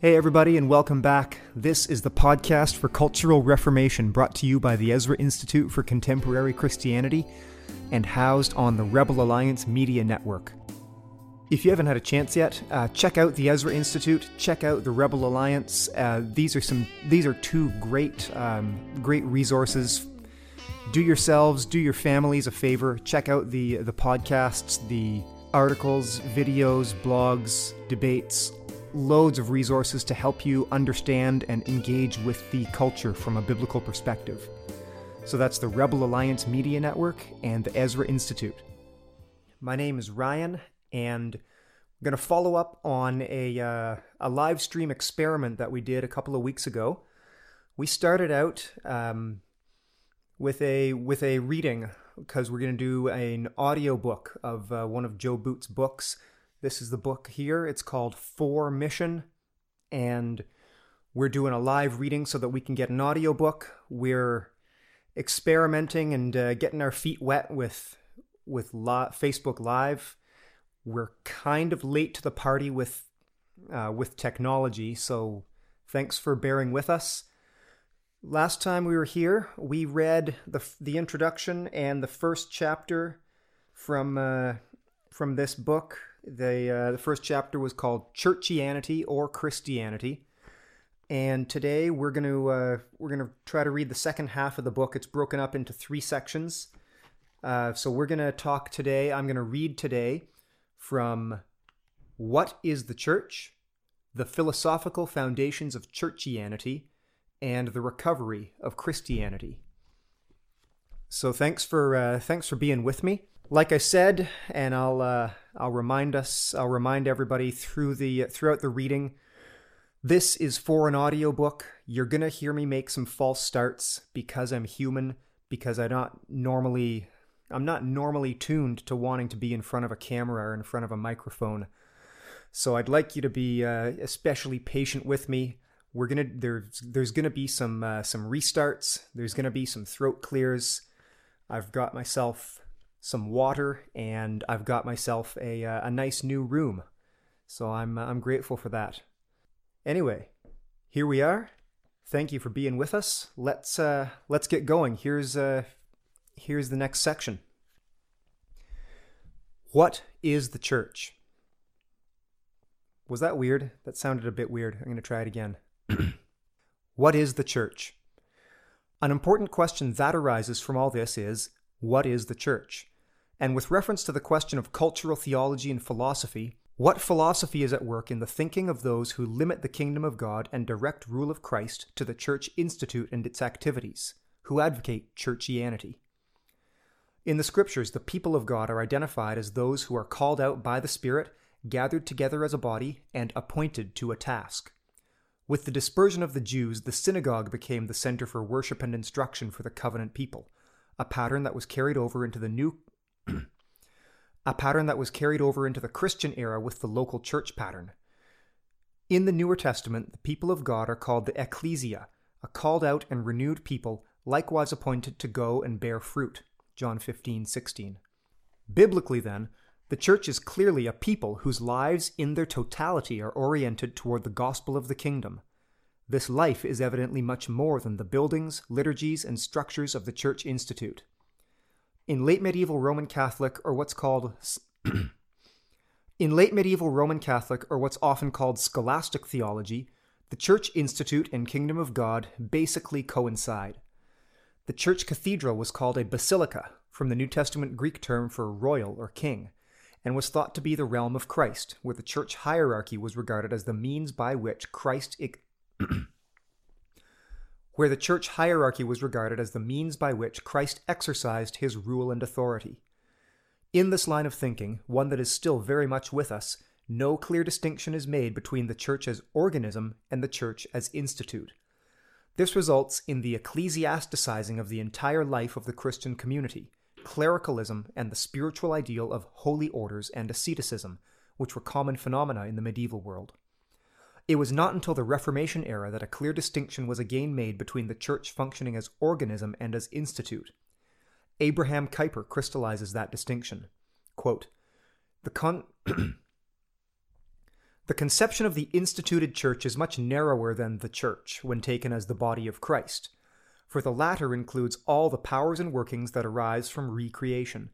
Hey, everybody, and welcome back. This is the podcast for Cultural Reformation brought to you by the Ezra Institute for Contemporary Christianity and housed on the Rebel Alliance Media Network. If you haven't had a chance yet, uh, check out the Ezra Institute. Check out the Rebel Alliance. Uh, these are some. These are two great, um, great resources. Do yourselves, do your families a favor. Check out the the podcasts, the articles, videos, blogs, debates, loads of resources to help you understand and engage with the culture from a biblical perspective. So that's the Rebel Alliance Media Network and the Ezra Institute. My name is Ryan, and I'm going to follow up on a, uh, a live stream experiment that we did a couple of weeks ago. We started out um, with a with a reading because we're going to do an audio book of uh, one of Joe Boot's books this is the book here. It's called For Mission, and we're doing a live reading so that we can get an audiobook. We're experimenting and uh, getting our feet wet with with Facebook Live. We're kind of late to the party with uh, with technology, so thanks for bearing with us. Last time we were here, we read the the introduction and the first chapter from uh, from this book the uh, the first chapter was called Churchianity or Christianity, and today we're going to uh, we're going to try to read the second half of the book. It's broken up into three sections. Uh, so we're going to talk today. I'm going to read today from What is the Church, the philosophical foundations of Churchianity, and the recovery of Christianity. So thanks for uh, thanks for being with me like I said, and I'll uh, I'll remind us, I'll remind everybody through the throughout the reading. This is for an audiobook. You're gonna hear me make some false starts because I'm human, because I'm not normally I'm not normally tuned to wanting to be in front of a camera or in front of a microphone. So I'd like you to be uh, especially patient with me. We're gonna there's there's gonna be some uh, some restarts. There's gonna be some throat clears. I've got myself some water, and I've got myself a, uh, a nice new room. So I'm, uh, I'm grateful for that. Anyway, here we are. Thank you for being with us. Let's, uh, let's get going. Here's, uh, here's the next section. What is the church? Was that weird? That sounded a bit weird. I'm going to try it again. what is the church? An important question that arises from all this is what is the church? And with reference to the question of cultural theology and philosophy, what philosophy is at work in the thinking of those who limit the kingdom of God and direct rule of Christ to the church institute and its activities, who advocate churchianity? In the scriptures, the people of God are identified as those who are called out by the Spirit, gathered together as a body, and appointed to a task. With the dispersion of the Jews, the synagogue became the center for worship and instruction for the covenant people, a pattern that was carried over into the new a pattern that was carried over into the Christian era with the local church pattern. In the Newer Testament, the people of God are called the ecclesia, a called out and renewed people, likewise appointed to go and bear fruit. John 15, 16. Biblically, then, the church is clearly a people whose lives in their totality are oriented toward the gospel of the kingdom. This life is evidently much more than the buildings, liturgies, and structures of the Church Institute. In late medieval Roman Catholic, or what's called in late medieval Roman Catholic, or what's often called scholastic theology, the Church Institute and Kingdom of God basically coincide. The church cathedral was called a basilica, from the New Testament Greek term for royal or king, and was thought to be the realm of Christ, where the church hierarchy was regarded as the means by which Christ where the church hierarchy was regarded as the means by which Christ exercised his rule and authority. In this line of thinking, one that is still very much with us, no clear distinction is made between the church as organism and the church as institute. This results in the ecclesiasticizing of the entire life of the Christian community, clericalism, and the spiritual ideal of holy orders and asceticism, which were common phenomena in the medieval world. It was not until the Reformation era that a clear distinction was again made between the church functioning as organism and as institute. Abraham Kuyper crystallizes that distinction. Quote, the, con- The conception of the instituted church is much narrower than the church when taken as the body of Christ, for the latter includes all the powers and workings that arise from recreation.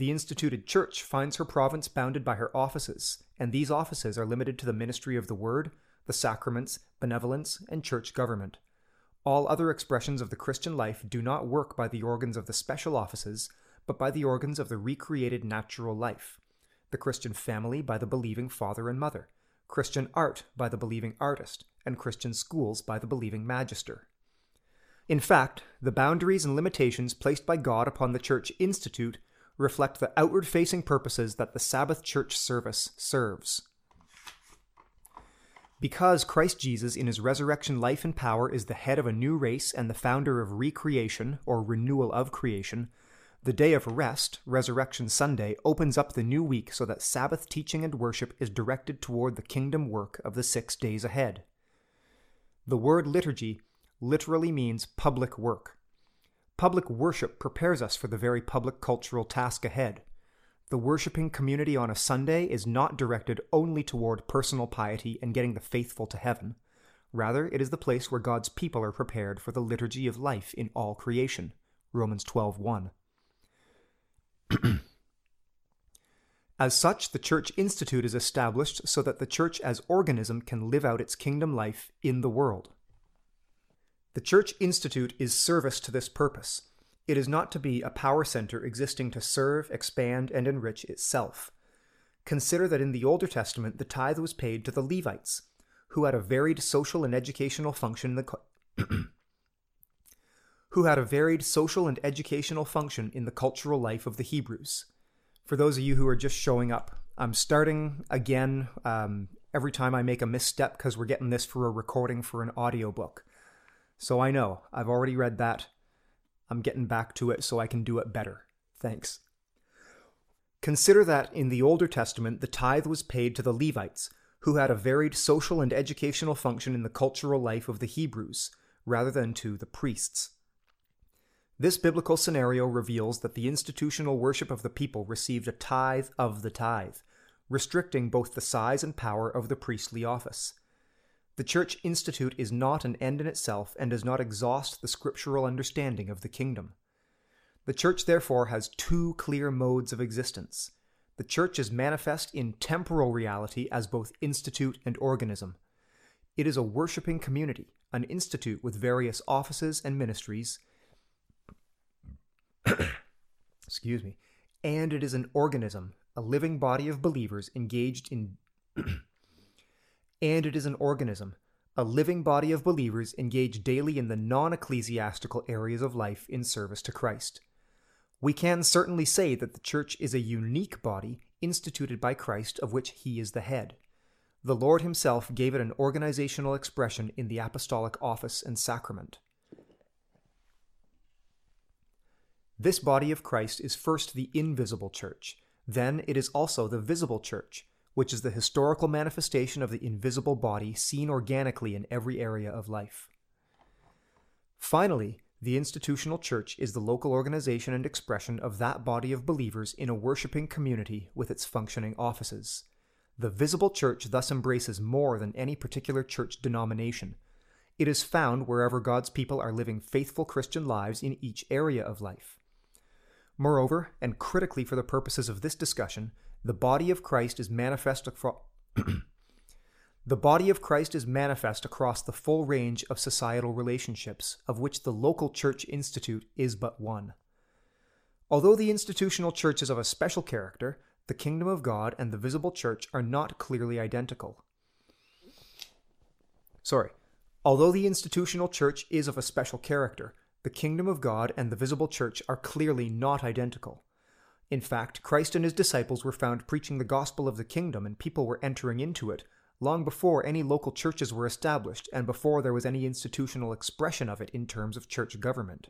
The instituted church finds her province bounded by her offices, and these offices are limited to the ministry of the word, the sacraments, benevolence, and church government. All other expressions of the Christian life do not work by the organs of the special offices, but by the organs of the recreated natural life. The Christian family by the believing father and mother, Christian art by the believing artist, and Christian schools by the believing magister. In fact, the boundaries and limitations placed by God upon the Church Institute reflect the outward facing purposes that the Sabbath church service serves. Because Christ Jesus, in his resurrection life and power, is the head of a new race and the founder of recreation, or renewal of creation, the day of rest, Resurrection Sunday, opens up the new week so that Sabbath teaching and worship is directed toward the kingdom work of the six days ahead. The word liturgy literally means public work. Public worship prepares us for the very public cultural task ahead. The worshiping community on a Sunday is not directed only toward personal piety and getting the faithful to heaven. Rather, it is the place where God's people are prepared for the liturgy of life in all creation. Romans 12:1. as such, the Church Institute is established so that the church as organism can live out its kingdom life in the world. The Church Institute is service to this purpose. It is not to be a power center existing to serve, expand, and enrich itself. Consider that in the Older Testament the tithe was paid to the Levites, who had a varied social and educational function in the who had a varied social and educational function in the cultural life of the Hebrews. For those of you who are just showing up, I'm starting again um, every time I make a misstep because we're getting this for a recording for an audiobook. So I know, I've already read that. I'm getting back to it so I can do it better. Thanks. Consider that in the Older Testament, the tithe was paid to the Levites, who had a varied social and educational function in the cultural life of the Hebrews, rather than to the priests. This biblical scenario reveals that the institutional worship of the people received a tithe of the tithe, restricting both the size and power of the priestly office. The Church Institute is not an end in itself and does not exhaust the scriptural understanding of the kingdom. The Church, therefore, has two clear modes of existence. The Church is manifest in temporal reality as both institute and organism. It is a worshipping community, an institute with various offices and ministries. Excuse me. And it is an organism, a living body of believers engaged in and it is an organism, a living body of believers engaged daily in the non ecclesiastical areas of life in service to Christ. We can certainly say that the Church is a unique body instituted by Christ of which he is the head. The Lord himself gave it an organizational expression in the apostolic office and sacrament. This body of Christ is first the invisible church, then it is also the visible church, which is the historical manifestation of the invisible body seen organically in every area of life. Finally, the institutional church is the local organization and expression of that body of believers in a worshiping community with its functioning offices. The visible church thus embraces more than any particular church denomination. It is found wherever God's people are living faithful Christian lives in each area of life. Moreover, and critically for the purposes of this discussion, the body of Christ is manifest across The body of Christ is manifest across the full range of societal relationships, of which the local church institute is but one. Although the institutional church is of a special character, the kingdom of God and the visible church are not clearly identical. Sorry. Although the institutional church is of a special character, the kingdom of God and the visible church are clearly not identical. In fact, Christ and his disciples were found preaching the gospel of the kingdom, and people were entering into it long before any local churches were established and before there was any institutional expression of it in terms of church government.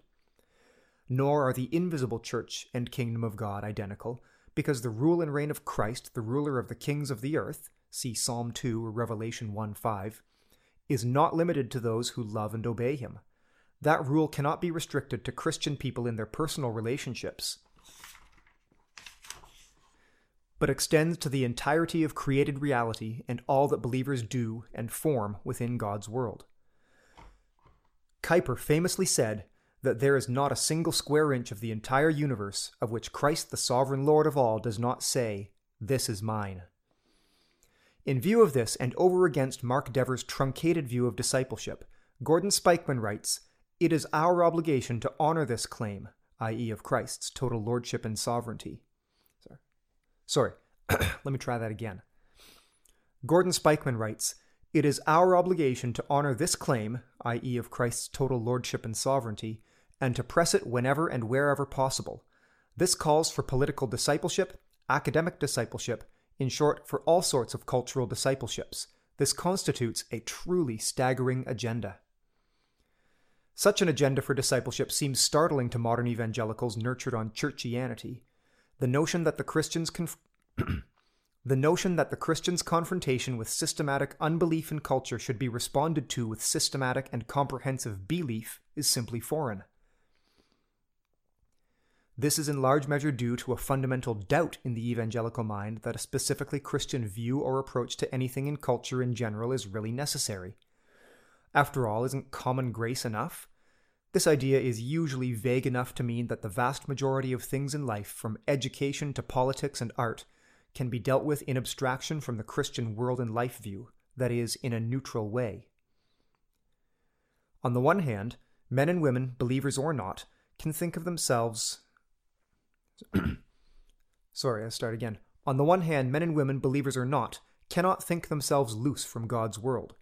Nor are the invisible church and kingdom of God identical, because the rule and reign of Christ, the ruler of the kings of the earth, see Psalm 2 or Revelation 1 5, is not limited to those who love and obey him. That rule cannot be restricted to Christian people in their personal relationships but extends to the entirety of created reality and all that believers do and form within God's world. Kuyper famously said that there is not a single square inch of the entire universe of which Christ, the sovereign Lord of all, does not say, This is mine. In view of this, and over against Mark Dever's truncated view of discipleship, Gordon Spykman writes, It is our obligation to honor this claim, i.e., of Christ's total lordship and sovereignty. Sorry, let me try that again. Gordon Spykman writes, It is our obligation to honor this claim, i.e., of Christ's total lordship and sovereignty, and to press it whenever and wherever possible. This calls for political discipleship, academic discipleship, in short, for all sorts of cultural discipleships. This constitutes a truly staggering agenda. Such an agenda for discipleship seems startling to modern evangelicals nurtured on churchianity. The notion that the Christians conf- the notion that the Christian's confrontation with systematic unbelief in culture should be responded to with systematic and comprehensive belief is simply foreign. This is in large measure due to a fundamental doubt in the evangelical mind that a specifically Christian view or approach to anything in culture in general is really necessary. After all, isn't common grace enough? This idea is usually vague enough to mean that the vast majority of things in life, from education to politics and art, can be dealt with in abstraction from the Christian world and life view, that is, in a neutral way. On the one hand, men and women, believers or not, can think of themselves Sorry, I start again. On the one hand, men and women, believers or not, cannot think themselves loose from God's world.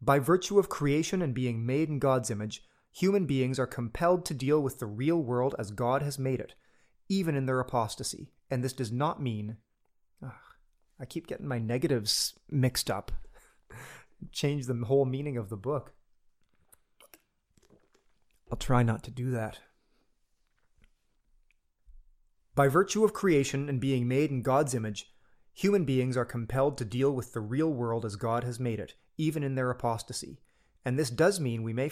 By virtue of creation and being made in God's image, human beings are compelled to deal with the real world as God has made it, even in their apostasy. And this does not mean. Ugh, I keep getting my negatives mixed up. Change the whole meaning of the book. I'll try not to do that. By virtue of creation and being made in God's image, human beings are compelled to deal with the real world as God has made it, even in their apostasy. And this does mean we may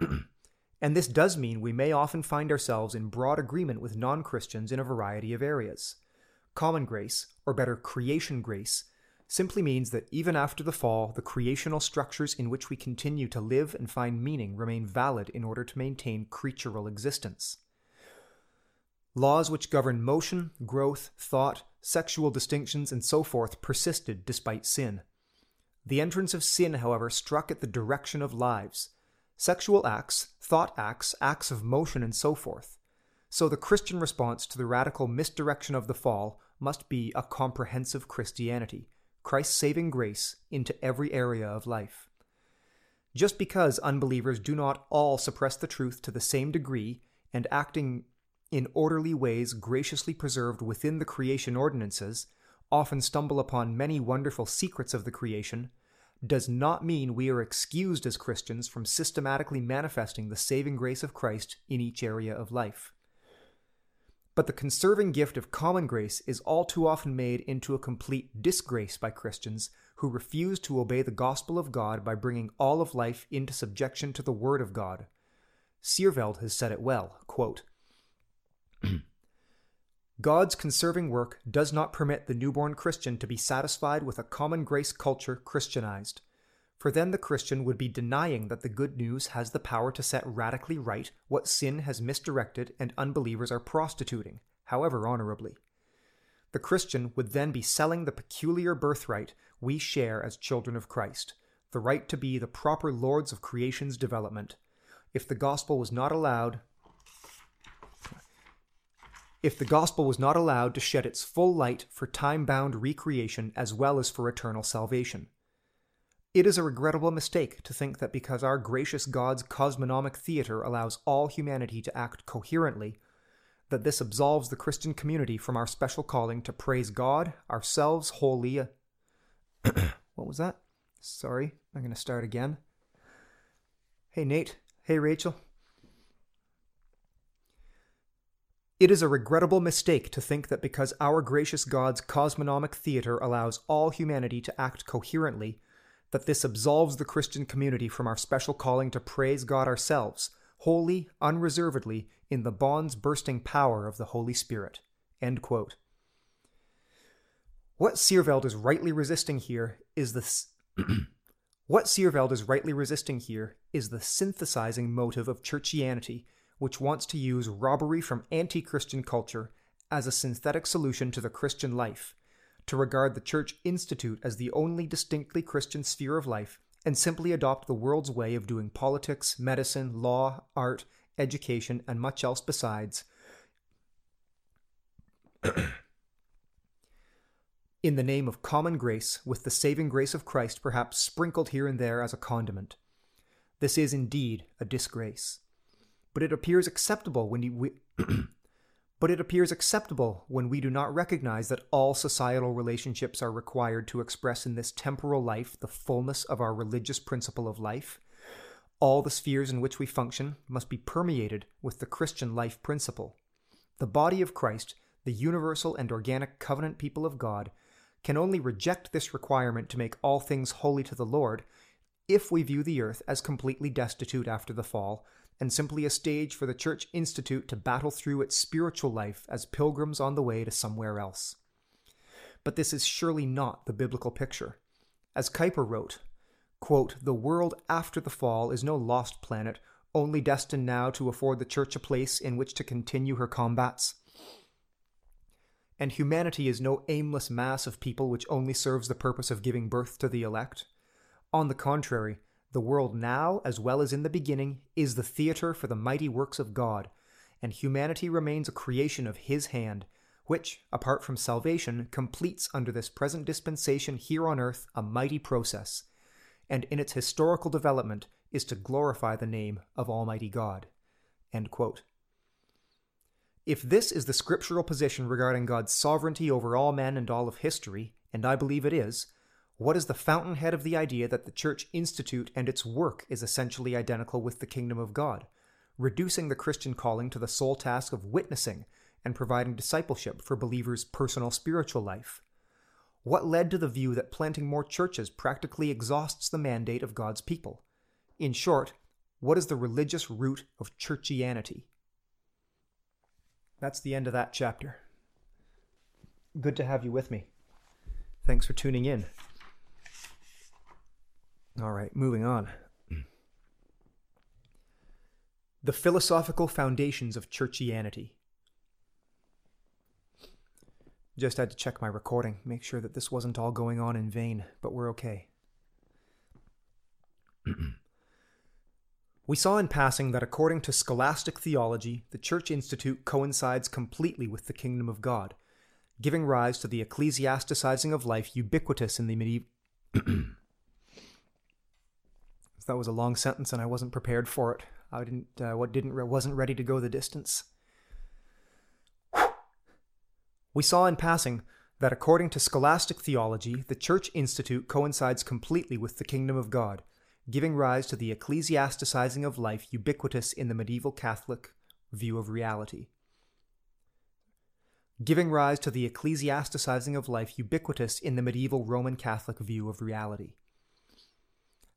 and this does mean we may often find ourselves in broad agreement with non-Christians in a variety of areas. Common grace, or better creation grace, simply means that even after the fall, the creational structures in which we continue to live and find meaning remain valid in order to maintain creatural existence. Laws which govern motion, growth, thought, sexual distinctions, and so forth persisted despite sin. The entrance of sin, however, struck at the direction of lives sexual acts, thought acts, acts of motion, and so forth. So the Christian response to the radical misdirection of the fall must be a comprehensive Christianity, Christ's saving grace into every area of life. Just because unbelievers do not all suppress the truth to the same degree and acting in orderly ways graciously preserved within the creation ordinances, often stumble upon many wonderful secrets of the creation, does not mean we are excused as Christians from systematically manifesting the saving grace of Christ in each area of life. But the conserving gift of common grace is all too often made into a complete disgrace by Christians who refuse to obey the gospel of God by bringing all of life into subjection to the Word of God. Seerveld has said it well quote, God's conserving work does not permit the newborn Christian to be satisfied with a common grace culture Christianized, for then the Christian would be denying that the good news has the power to set radically right what sin has misdirected and unbelievers are prostituting, however honorably. The Christian would then be selling the peculiar birthright we share as children of Christ, the right to be the proper lords of creation's development. If the gospel was not allowed, if the gospel was not allowed to shed its full light for time bound recreation as well as for eternal salvation. It is a regrettable mistake to think that because our gracious God's cosmonomic theater allows all humanity to act coherently, that this absolves the Christian community from our special calling to praise God, ourselves wholly. Uh, what was that? Sorry, I'm going to start again. Hey, Nate. Hey, Rachel. It is a regrettable mistake to think that because our gracious God's cosmonomic theater allows all humanity to act coherently, that this absolves the Christian community from our special calling to praise God ourselves, wholly, unreservedly, in the bonds bursting power of the Holy Spirit. What Seerveld is rightly resisting here is the what Seerveld is rightly resisting here is the synthesizing motive of churchianity, which wants to use robbery from anti-Christian culture as a synthetic solution to the Christian life, to regard the Church Institute as the only distinctly Christian sphere of life, and simply adopt the world's way of doing politics, medicine, law, art, education, and much else besides. in the name of common grace, with the saving grace of Christ perhaps sprinkled here and there as a condiment. This is indeed a disgrace. But it appears acceptable when we, but it appears acceptable when we do not recognize that all societal relationships are required to express in this temporal life the fullness of our religious principle of life. All the spheres in which we function must be permeated with the Christian life principle. The body of Christ, the universal and organic covenant people of God, can only reject this requirement to make all things holy to the Lord if we view the earth as completely destitute after the fall and simply a stage for the Church Institute to battle through its spiritual life as pilgrims on the way to somewhere else. But this is surely not the biblical picture. As Kuyper wrote, quote, The world after the fall is no lost planet, only destined now to afford the Church a place in which to continue her combats and humanity is no aimless mass of people which only serves the purpose of giving birth to the elect. On the contrary, the world now, as well as in the beginning, is the theatre for the mighty works of God, and humanity remains a creation of His hand, which, apart from salvation, completes under this present dispensation here on earth a mighty process, and in its historical development is to glorify the name of Almighty God. If this is the scriptural position regarding God's sovereignty over all men and all of history, and I believe it is, what is the fountainhead of the idea that the Church Institute and its work is essentially identical with the kingdom of God, reducing the Christian calling to the sole task of witnessing and providing discipleship for believers' personal spiritual life? What led to the view that planting more churches practically exhausts the mandate of God's people? In short, what is the religious root of churchianity? that's the end of that chapter. Good to have you with me. Thanks for tuning in. All right, moving on. Mm. The philosophical foundations of churchianity. Just had to check my recording, make sure that this wasn't all going on in vain, but we're okay. We saw in passing that according to scholastic theology, the Church Institute coincides completely with the kingdom of God, giving rise to the ecclesiasticizing of life ubiquitous in the medieval. that was a long sentence, and I wasn't prepared for it. I didn't. Uh, what didn't wasn't ready to go the distance. We saw in passing that according to scholastic theology, the Church Institute coincides completely with the kingdom of God, giving rise to the ecclesiasticizing of life ubiquitous in the medieval Catholic view of reality. Giving rise to the ecclesiasticizing of life ubiquitous in the medieval Roman Catholic view of reality.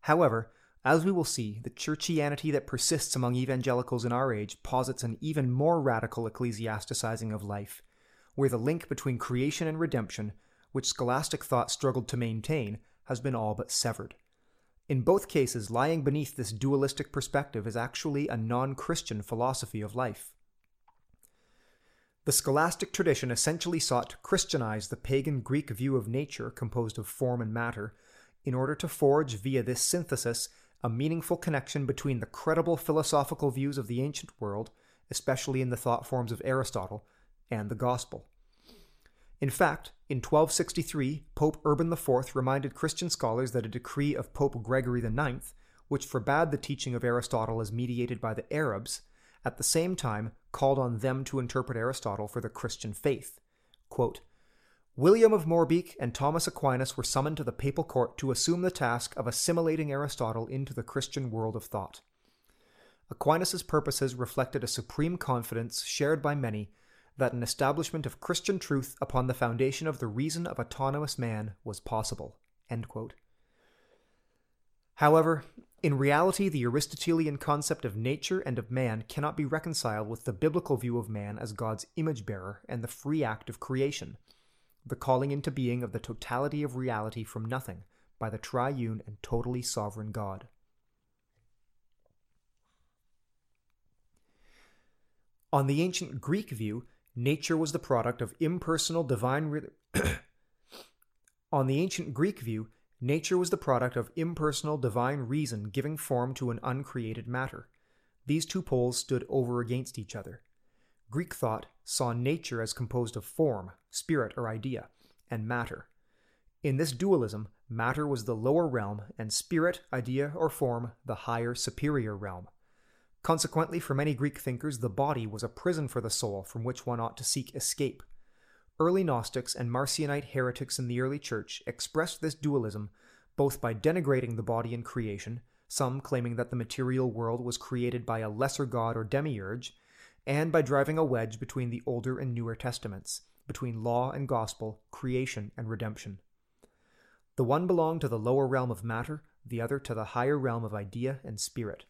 However, as we will see, the churchianity that persists among evangelicals in our age posits an even more radical ecclesiasticizing of life, where the link between creation and redemption, which scholastic thought struggled to maintain, has been all but severed. In both cases, lying beneath this dualistic perspective is actually a non Christian philosophy of life. The scholastic tradition essentially sought to Christianize the pagan Greek view of nature composed of form and matter in order to forge via this synthesis a meaningful connection between the credible philosophical views of the ancient world, especially in the thought forms of Aristotle, and the gospel. In fact, in 1263, Pope Urban IV reminded Christian scholars that a decree of Pope Gregory IX, which forbade the teaching of Aristotle as mediated by the Arabs, at the same time called on them to interpret Aristotle for the Christian faith. Quote, William of Moerbeke and Thomas Aquinas were summoned to the papal court to assume the task of assimilating Aristotle into the Christian world of thought. Aquinas' purposes reflected a supreme confidence shared by many that an establishment of Christian truth upon the foundation of the reason of autonomous man was possible. However, in reality, the Aristotelian concept of nature and of man cannot be reconciled with the biblical view of man as God's image bearer and the free act of creation. The calling into being of the totality of reality from nothing by the triune and totally sovereign God. On the ancient Greek view, nature was the product of impersonal divine. Re- On the ancient Greek view, nature was the product of impersonal divine reason giving form to an uncreated matter. These two poles stood over against each other. Greek thought saw nature as composed of form, spirit or idea, and matter. In this dualism, matter was the lower realm, and spirit, idea, or form the higher, superior realm. Consequently, for many Greek thinkers, the body was a prison for the soul from which one ought to seek escape. Early Gnostics and Marcionite heretics in the early church expressed this dualism both by denigrating the body in creation, some claiming that the material world was created by a lesser god or demiurge, and by driving a wedge between the Older and Newer Testaments, between law and gospel, creation and redemption. The one belonged to the lower realm of matter, the other to the higher realm of idea and spirit.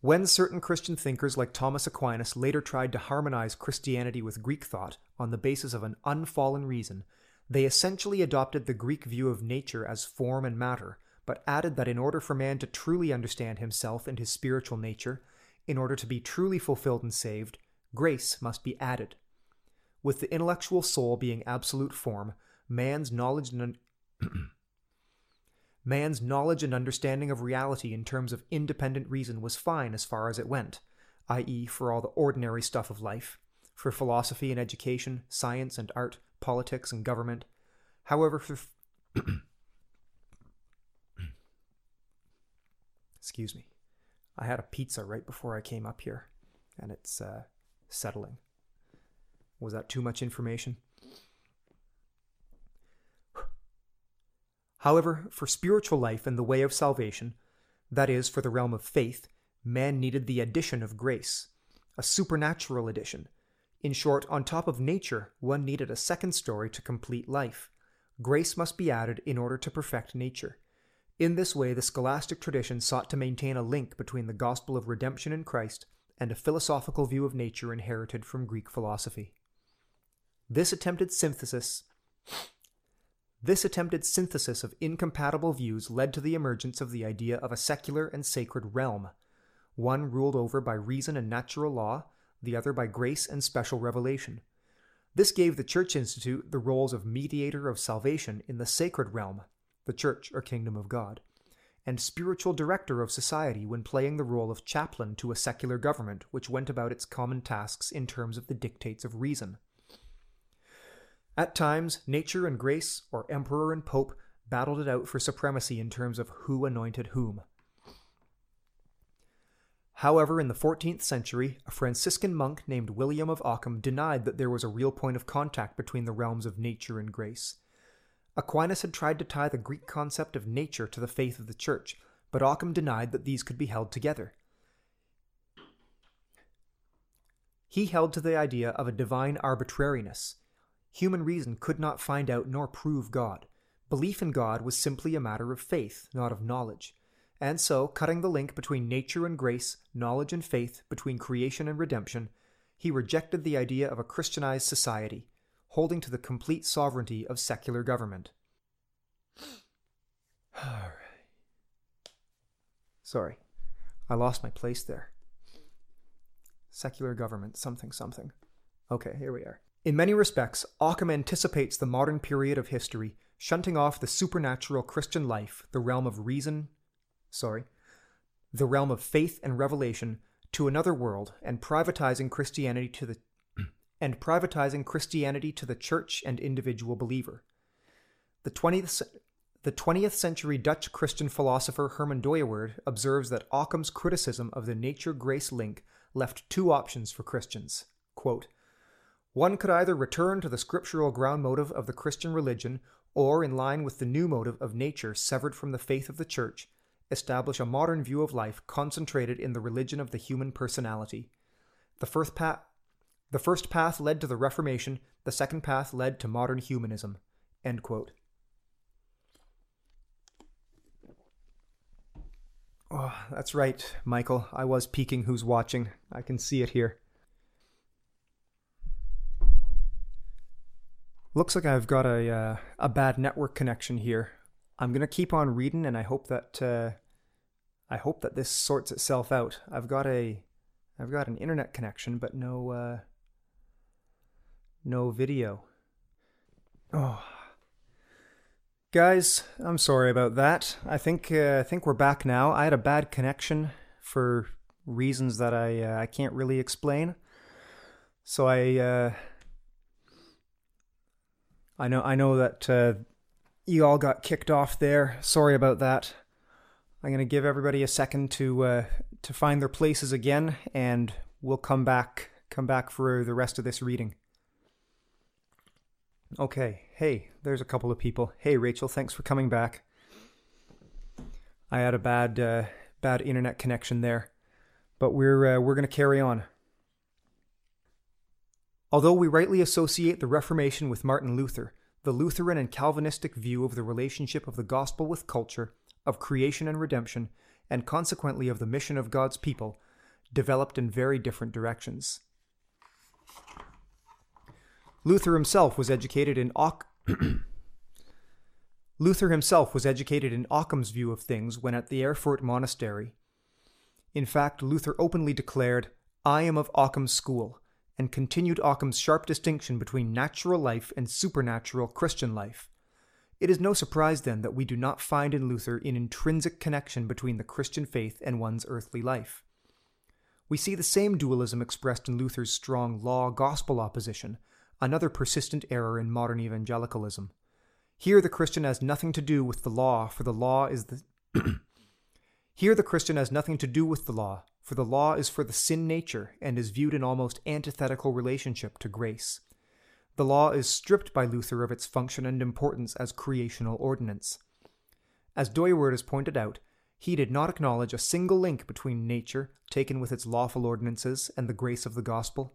When certain Christian thinkers like Thomas Aquinas later tried to harmonize Christianity with Greek thought on the basis of an unfallen reason, they essentially adopted the Greek view of nature as form and matter, but added that in order for man to truly understand himself and his spiritual nature, in order to be truly fulfilled and saved, grace must be added. With the intellectual soul being absolute form, man's knowledge and un- man's knowledge and understanding of reality in terms of independent reason was fine as far as it went, i.e., for all the ordinary stuff of life, for philosophy and education, science and art, politics and government. However, for excuse me, I had a pizza right before I came up here, and it's uh, settling. Was that too much information? However, for spiritual life and the way of salvation, that is, for the realm of faith, man needed the addition of grace, a supernatural addition. In short, on top of nature, one needed a second story to complete life. Grace must be added in order to perfect nature. In this way, the scholastic tradition sought to maintain a link between the gospel of redemption in Christ and a philosophical view of nature inherited from Greek philosophy. This attempted synthesis this attempted synthesis of incompatible views led to the emergence of the idea of a secular and sacred realm, one ruled over by reason and natural law, the other by grace and special revelation. This gave the Church Institute the roles of mediator of salvation in the sacred realm, the Church or Kingdom of God, and spiritual director of society when playing the role of chaplain to a secular government which went about its common tasks in terms of the dictates of reason. At times, nature and grace, or emperor and pope, battled it out for supremacy in terms of who anointed whom. However, in the 14th century, a Franciscan monk named William of Ockham denied that there was a real point of contact between the realms of nature and grace. Aquinas had tried to tie the Greek concept of nature to the faith of the Church, but Ockham denied that these could be held together. He held to the idea of a divine arbitrariness, Human reason could not find out nor prove God. Belief in God was simply a matter of faith, not of knowledge. And so, cutting the link between nature and grace, knowledge and faith, between creation and redemption, he rejected the idea of a Christianized society, holding to the complete sovereignty of secular government. Sorry, I lost my place there. Secular government, something, something. Okay, here we are. In many respects, Ockham anticipates the modern period of history, shunting off the supernatural Christian life, the realm of reason, sorry, the realm of faith and revelation, to another world, and privatizing Christianity to the and privatizing Christianity to the church and individual believer. The 20th, the 20th century Dutch Christian philosopher Herman Dooyeweerd observes that Ockham's criticism of the nature grace link left two options for Christians. Quote, one could either return to the scriptural ground motive of the Christian religion, or, in line with the new motive of nature severed from the faith of the Church, establish a modern view of life concentrated in the religion of the human personality. The first, path, the first path led to the Reformation, the second path led to modern humanism. Oh, that's right, Michael. I was peeking who's watching. I can see it here. Looks like I've got a uh, a bad network connection here. I'm gonna keep on reading, and I hope that uh, I hope that this sorts itself out. I've got a I've got an internet connection, but no uh, no video. Oh, guys, I'm sorry about that. I think uh, I think we're back now. I had a bad connection for reasons that I uh, I can't really explain. So I uh, I know I know that uh, you all got kicked off there. Sorry about that. I'm gonna give everybody a second to uh, to find their places again, and we'll come back come back for the rest of this reading. Okay, hey, there's a couple of people. Hey, Rachel, thanks for coming back. I had a bad uh, bad internet connection there, but we're uh, we're gonna carry on. Although we rightly associate the Reformation with Martin Luther, the Lutheran and Calvinistic view of the relationship of the gospel with culture, of creation and redemption, and consequently of the mission of God's people, developed in very different directions. Luther himself was educated in Ock- Luther himself was educated in Occam's view of things when at the Erfurt monastery. In fact, Luther openly declared, I am of Occam's school, and continued Occam's sharp distinction between natural life and supernatural Christian life. It is no surprise then that we do not find in Luther an intrinsic connection between the Christian faith and one's earthly life. We see the same dualism expressed in Luther's strong law gospel opposition, another persistent error in modern evangelicalism. Here the Christian has nothing to do with the law, for the law is the Here the Christian has nothing to do with the law, for the law is for the sin nature and is viewed in almost antithetical relationship to grace. The law is stripped by Luther of its function and importance as creational ordinance. As Dooyeweerd has pointed out, he did not acknowledge a single link between nature, taken with its lawful ordinances, and the grace of the gospel.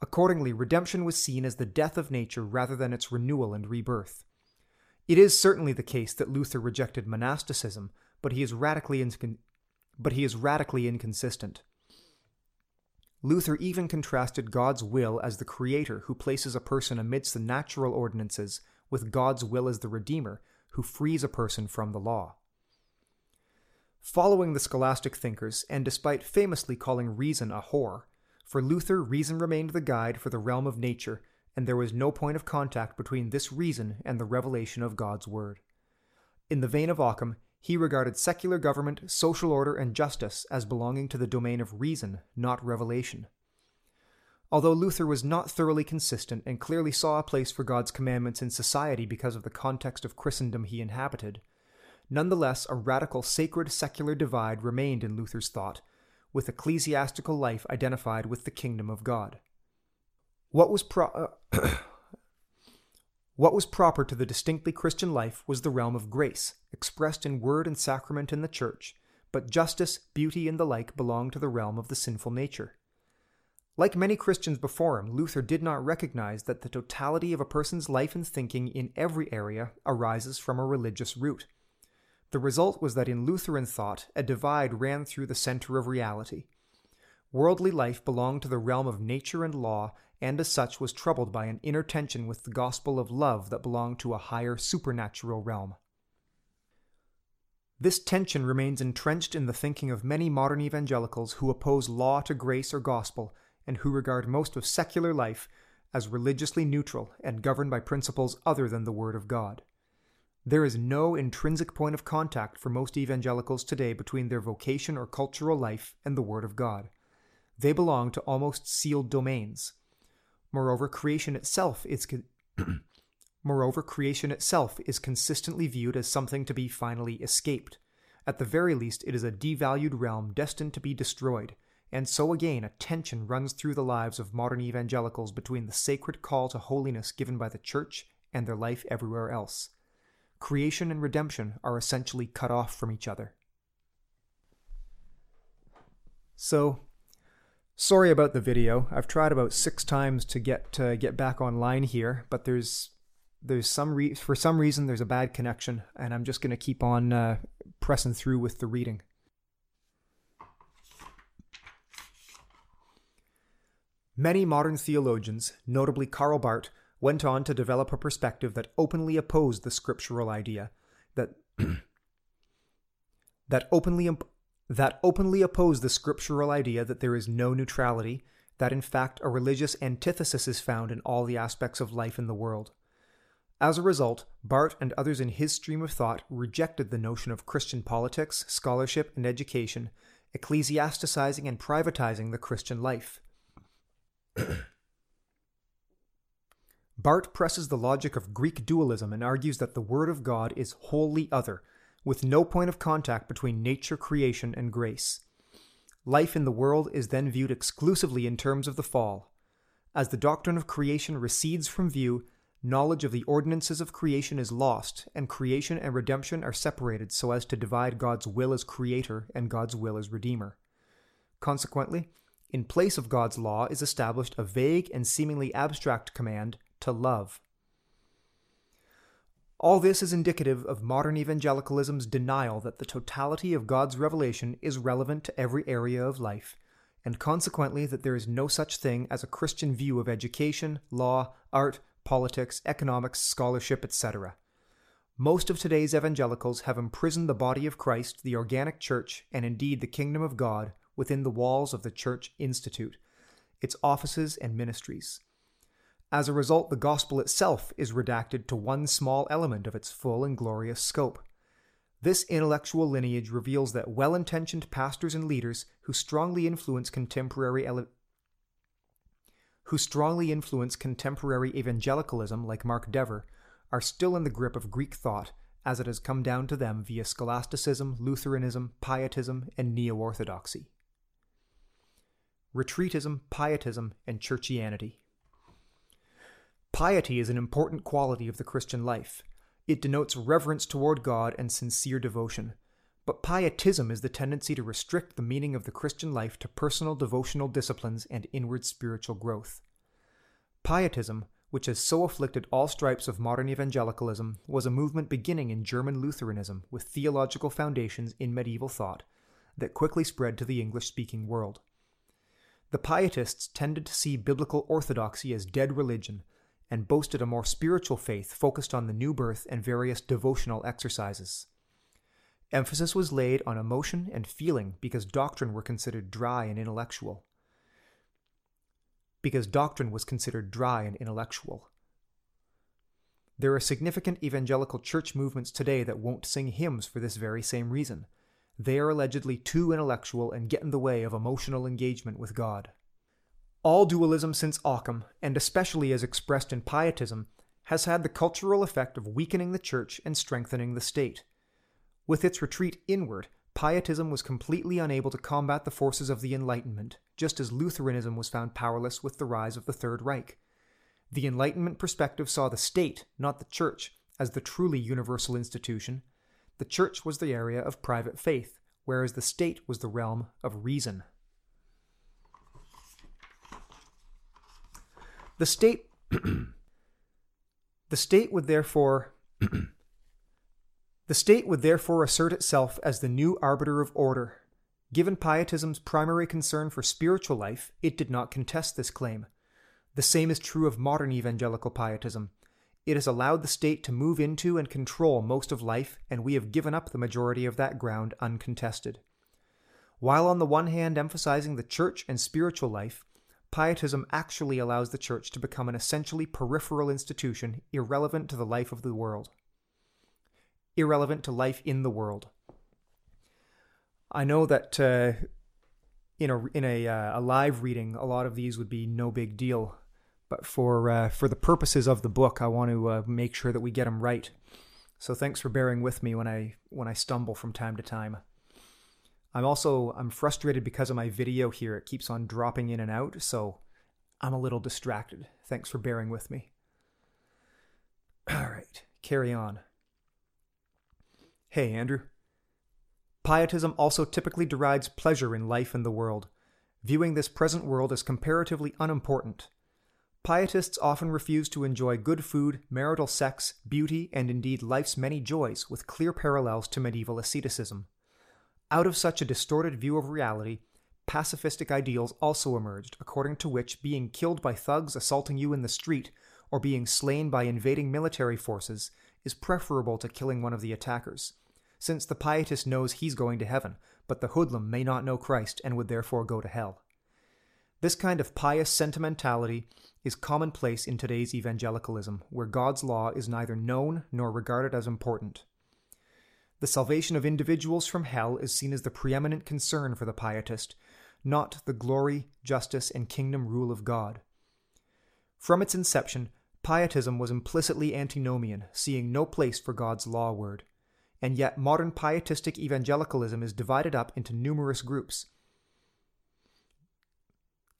Accordingly, redemption was seen as the death of nature rather than its renewal and rebirth. It is certainly the case that Luther rejected monasticism, but he is radically incon- but he is radically inconsistent. Luther even contrasted God's will as the creator who places a person amidst the natural ordinances with God's will as the redeemer who frees a person from the law. Following the scholastic thinkers, and despite famously calling reason a whore, for Luther reason remained the guide for the realm of nature, and there was no point of contact between this reason and the revelation of God's word. In the vein of Occam, he regarded secular government, social order, and justice as belonging to the domain of reason, not revelation. Although Luther was not thoroughly consistent and clearly saw a place for God's commandments in society because of the context of Christendom he inhabited, nonetheless a radical sacred secular divide remained in Luther's thought, with ecclesiastical life identified with the kingdom of God. What was pro- uh, What was proper to the distinctly Christian life was the realm of grace, expressed in word and sacrament in the Church, but justice, beauty, and the like belonged to the realm of the sinful nature. Like many Christians before him, Luther did not recognize that the totality of a person's life and thinking in every area arises from a religious root. The result was that in Lutheran thought, a divide ran through the center of reality. Worldly life belonged to the realm of nature and law, and as such was troubled by an inner tension with the gospel of love that belonged to a higher supernatural realm. This tension remains entrenched in the thinking of many modern evangelicals who oppose law to grace or gospel and who regard most of secular life as religiously neutral and governed by principles other than the Word of God. There is no intrinsic point of contact for most evangelicals today between their vocation or cultural life and the Word of God. They belong to almost sealed domains, Moreover, creation itself is con- Moreover, creation itself is consistently viewed as something to be finally escaped. At the very least, it is a devalued realm destined to be destroyed, and so again a tension runs through the lives of modern evangelicals between the sacred call to holiness given by the Church and their life everywhere else. Creation and redemption are essentially cut off from each other. So, Sorry about the video. I've tried about six times to get to get back online here, but there's there's some re- for some reason there's a bad connection, and I'm just going to keep on uh, pressing through with the reading. Many modern theologians, notably Karl Barth, went on to develop a perspective that openly opposed the scriptural idea that that openly that openly opposed the scriptural idea that there is no neutrality, that in fact a religious antithesis is found in all the aspects of life in the world. As a result, Barth and others in his stream of thought rejected the notion of Christian politics, scholarship, and education, ecclesiasticizing and privatizing the Christian life. Barth presses the logic of Greek dualism and argues that the Word of God is wholly other, with no point of contact between nature, creation, and grace. Life in the world is then viewed exclusively in terms of the fall. As the doctrine of creation recedes from view, knowledge of the ordinances of creation is lost, and creation and redemption are separated so as to divide God's will as creator and God's will as redeemer. Consequently, in place of God's law is established a vague and seemingly abstract command to love. All this is indicative of modern evangelicalism's denial that the totality of God's revelation is relevant to every area of life, and consequently that there is no such thing as a Christian view of education, law, art, politics, economics, scholarship, etc. Most of today's evangelicals have imprisoned the body of Christ, the organic church, and indeed the kingdom of God within the walls of the Church Institute, its offices and ministries. As a result, the gospel itself is redacted to one small element of its full and glorious scope. This intellectual lineage reveals that well intentioned pastors and leaders who strongly influence contemporary ele- who strongly influence contemporary evangelicalism, like Mark Dever, are still in the grip of Greek thought as it has come down to them via scholasticism, Lutheranism, Pietism, and Neo Orthodoxy. Retreatism, Pietism, and Churchianity. Piety is an important quality of the Christian life. It denotes reverence toward God and sincere devotion. But pietism is the tendency to restrict the meaning of the Christian life to personal devotional disciplines and inward spiritual growth. Pietism, which has so afflicted all stripes of modern evangelicalism, was a movement beginning in German Lutheranism with theological foundations in medieval thought that quickly spread to the English speaking world. The Pietists tended to see biblical orthodoxy as dead religion and boasted a more spiritual faith focused on the new birth and various devotional exercises. Emphasis was laid on emotion and feeling because doctrine were considered dry and intellectual. Because doctrine was considered dry and intellectual. There are significant evangelical church movements today that won't sing hymns for this very same reason. They are allegedly too intellectual and get in the way of emotional engagement with God. All dualism since Occam, and especially as expressed in Pietism, has had the cultural effect of weakening the church and strengthening the state. With its retreat inward, Pietism was completely unable to combat the forces of the Enlightenment, just as Lutheranism was found powerless with the rise of the Third Reich. The Enlightenment perspective saw the state, not the church, as the truly universal institution. The church was the area of private faith, whereas the state was the realm of reason. The state the state would therefore the state would therefore assert itself as the new arbiter of order. Given Pietism's primary concern for spiritual life, it did not contest this claim. The same is true of modern evangelical Pietism. It has allowed the state to move into and control most of life, and we have given up the majority of that ground uncontested. While on the one hand emphasizing the church and spiritual life, Pietism actually allows the church to become an essentially peripheral institution irrelevant to the life of the world. Irrelevant to life in the world. I know that uh, in a in a, uh, a live reading, a lot of these would be no big deal, but for uh, for the purposes of the book, I want to uh, make sure that we get them right. So thanks for bearing with me when I when I stumble from time to time. I'm also I'm frustrated because of my video here. It keeps on dropping in and out, so I'm a little distracted. Thanks for bearing with me. All right, carry on. Hey, Andrew. Pietism also typically derides pleasure in life and the world, viewing this present world as comparatively unimportant. Pietists often refuse to enjoy good food, marital sex, beauty, and indeed life's many joys, with clear parallels to medieval asceticism. Out of such a distorted view of reality, pacifistic ideals also emerged, according to which being killed by thugs assaulting you in the street or being slain by invading military forces is preferable to killing one of the attackers, since the pietist knows he's going to heaven, but the hoodlum may not know Christ and would therefore go to hell. This kind of pious sentimentality is commonplace in today's evangelicalism, where God's law is neither known nor regarded as important. The salvation of individuals from hell is seen as the preeminent concern for the pietist, not the glory, justice, and kingdom rule of God. From its inception, pietism was implicitly antinomian, seeing no place for God's law word. And yet, modern pietistic evangelicalism is divided up into numerous groups.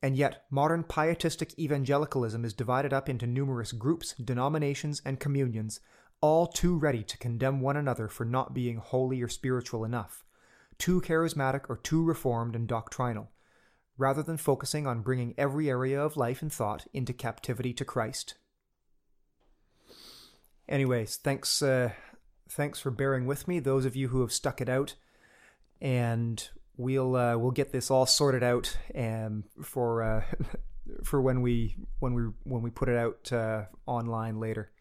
And yet, modern pietistic evangelicalism is divided up into numerous groups, denominations, and communions, all too ready to condemn one another for not being holy or spiritual enough, too charismatic or too reformed and doctrinal, rather than focusing on bringing every area of life and thought into captivity to Christ. Anyways, thanks uh, thanks for bearing with me, those of you who have stuck it out, and we'll uh, we'll get this all sorted out um, for uh, for when we when we when we put it out uh, online later.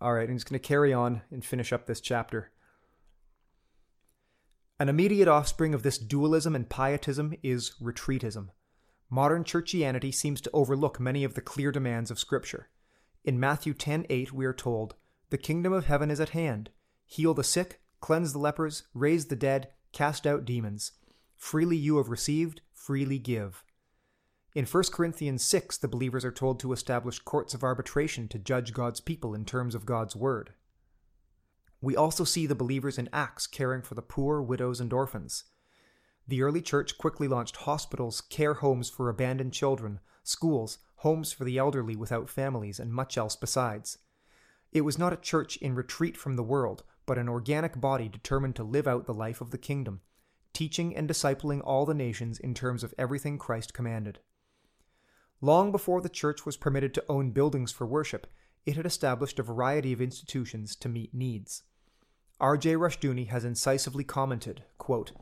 All right, I'm just going to carry on and finish up this chapter. An immediate offspring of this dualism and pietism is retreatism. Modern churchianity seems to overlook many of the clear demands of Scripture. In Matthew 10:8 we are told, "The kingdom of heaven is at hand. Heal the sick, cleanse the lepers, raise the dead, cast out demons. Freely you have received, freely give." In 1 Corinthians 6, the believers are told to establish courts of arbitration to judge God's people in terms of God's word. We also see the believers in Acts caring for the poor, widows, and orphans. The early church quickly launched hospitals, care homes for abandoned children, schools, homes for the elderly without families, and much else besides. It was not a church in retreat from the world, but an organic body determined to live out the life of the kingdom, teaching and discipling all the nations in terms of everything Christ commanded. Long before the church was permitted to own buildings for worship, it had established a variety of institutions to meet needs. R.J. Rushdoony has incisively commented, quote,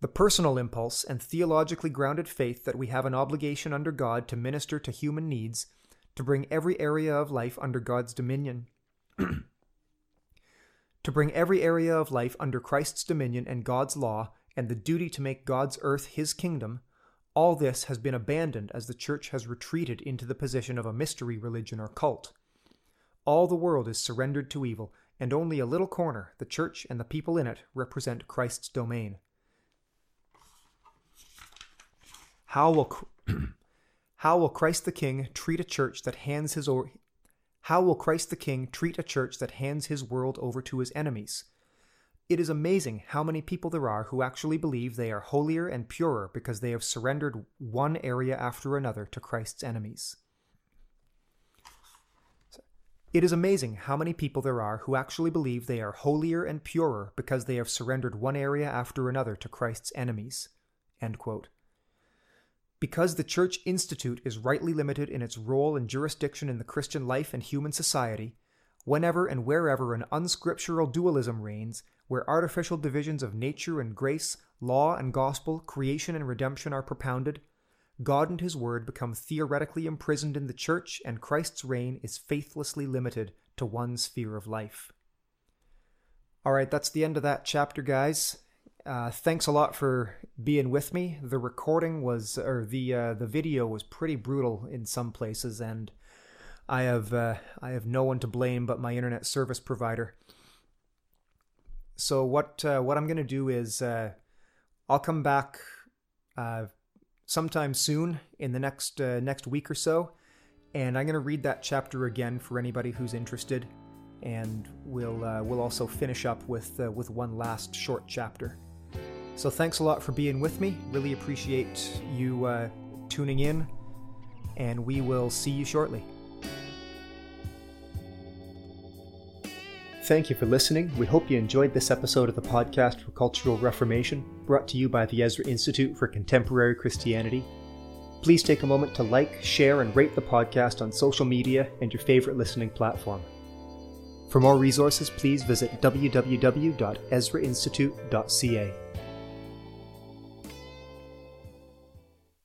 The personal impulse and theologically grounded faith that we have an obligation under God to minister to human needs, to bring every area of life under God's dominion, to bring every area of life under Christ's dominion and God's law, and the duty to make God's earth his kingdom, all this has been abandoned as the church has retreated into the position of a mystery religion or cult. All the world is surrendered to evil, and only a little corner, the church and the people in it, represent Christ's domain. How will, how will Christ the King treat a church that hands his or, how will Christ the King treat a church that hands his world over to his enemies? It is amazing how many people there are who actually believe they are holier and purer because they have surrendered one area after another to Christ's enemies. It is amazing how many people there are who actually believe they are holier and purer because they have surrendered one area after another to Christ's enemies. Because the Church Institute is rightly limited in its role and jurisdiction in the Christian life and human society, whenever and wherever an unscriptural dualism reigns, where artificial divisions of nature and grace, law and gospel, creation and redemption are propounded, God and His Word become theoretically imprisoned in the Church, and Christ's reign is faithlessly limited to one sphere of life. All right, that's the end of that chapter, guys. Uh, thanks a lot for being with me. The recording was, or the uh, the video was pretty brutal in some places, and I have uh, I have no one to blame but my internet service provider. So what uh, what I'm gonna do is uh, I'll come back uh, sometime soon in the next uh, next week or so, and I'm going to read that chapter again for anybody who's interested, and we'll uh, we'll also finish up with with one last short chapter. So thanks a lot for being with me. Really appreciate you tuning in, and we will see you shortly. Thank you for listening. We hope you enjoyed this episode of the podcast for Cultural Reformation, brought to you by the Ezra Institute for Contemporary Christianity. Please take a moment to like, share, and rate the podcast on social media and your favorite listening platform. For more resources, please visit www.ezrainstitute.ca.